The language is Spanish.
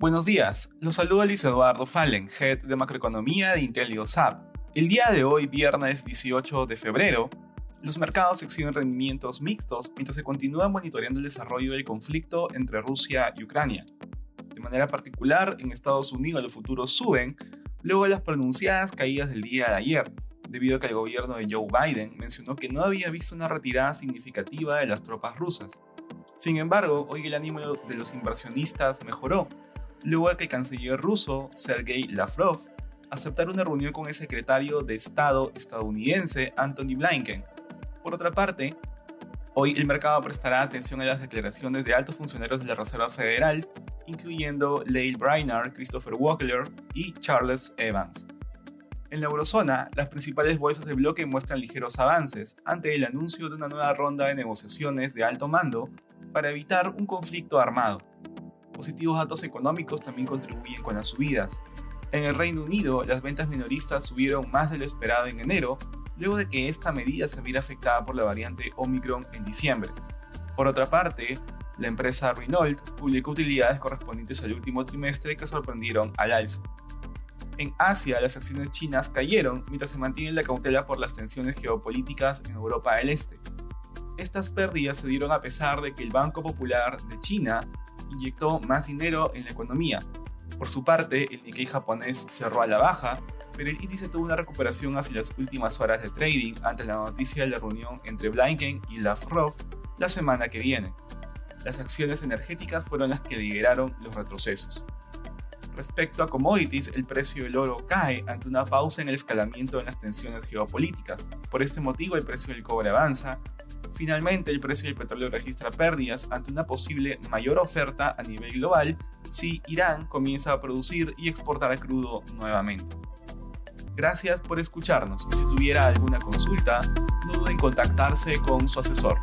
Buenos días, los saluda Luis Eduardo Fallen, Head de Macroeconomía de IntelioSAP. El día de hoy, viernes 18 de febrero, los mercados exhiben rendimientos mixtos mientras se continúa monitoreando el desarrollo del conflicto entre Rusia y Ucrania. De manera particular, en Estados Unidos los futuros suben luego de las pronunciadas caídas del día de ayer, debido a que el gobierno de Joe Biden mencionó que no había visto una retirada significativa de las tropas rusas. Sin embargo, hoy el ánimo de los inversionistas mejoró, luego de que el canciller ruso, Sergei Lavrov, aceptara una reunión con el secretario de Estado estadounidense, Anthony Blinken. Por otra parte, hoy el mercado prestará atención a las declaraciones de altos funcionarios de la Reserva Federal, incluyendo Lael Brainard, Christopher Walker y Charles Evans. En la eurozona, las principales bolsas de bloque muestran ligeros avances ante el anuncio de una nueva ronda de negociaciones de alto mando para evitar un conflicto armado. Positivos datos económicos también contribuyen con las subidas. En el Reino Unido, las ventas minoristas subieron más de lo esperado en enero, luego de que esta medida se viera afectada por la variante Omicron en diciembre. Por otra parte, la empresa Renault publicó utilidades correspondientes al último trimestre que sorprendieron al alza. En Asia, las acciones chinas cayeron mientras se mantiene la cautela por las tensiones geopolíticas en Europa del Este. Estas pérdidas se dieron a pesar de que el Banco Popular de China inyectó más dinero en la economía. Por su parte, el Nikkei japonés cerró a la baja, pero el índice tuvo una recuperación hacia las últimas horas de trading ante la noticia de la reunión entre Blinken y Lavrov la semana que viene. Las acciones energéticas fueron las que lideraron los retrocesos. Respecto a commodities, el precio del oro cae ante una pausa en el escalamiento de las tensiones geopolíticas. Por este motivo, el precio del cobre avanza. Finalmente, el precio del petróleo registra pérdidas ante una posible mayor oferta a nivel global si Irán comienza a producir y exportar crudo nuevamente. Gracias por escucharnos si tuviera alguna consulta, no duden en contactarse con su asesor.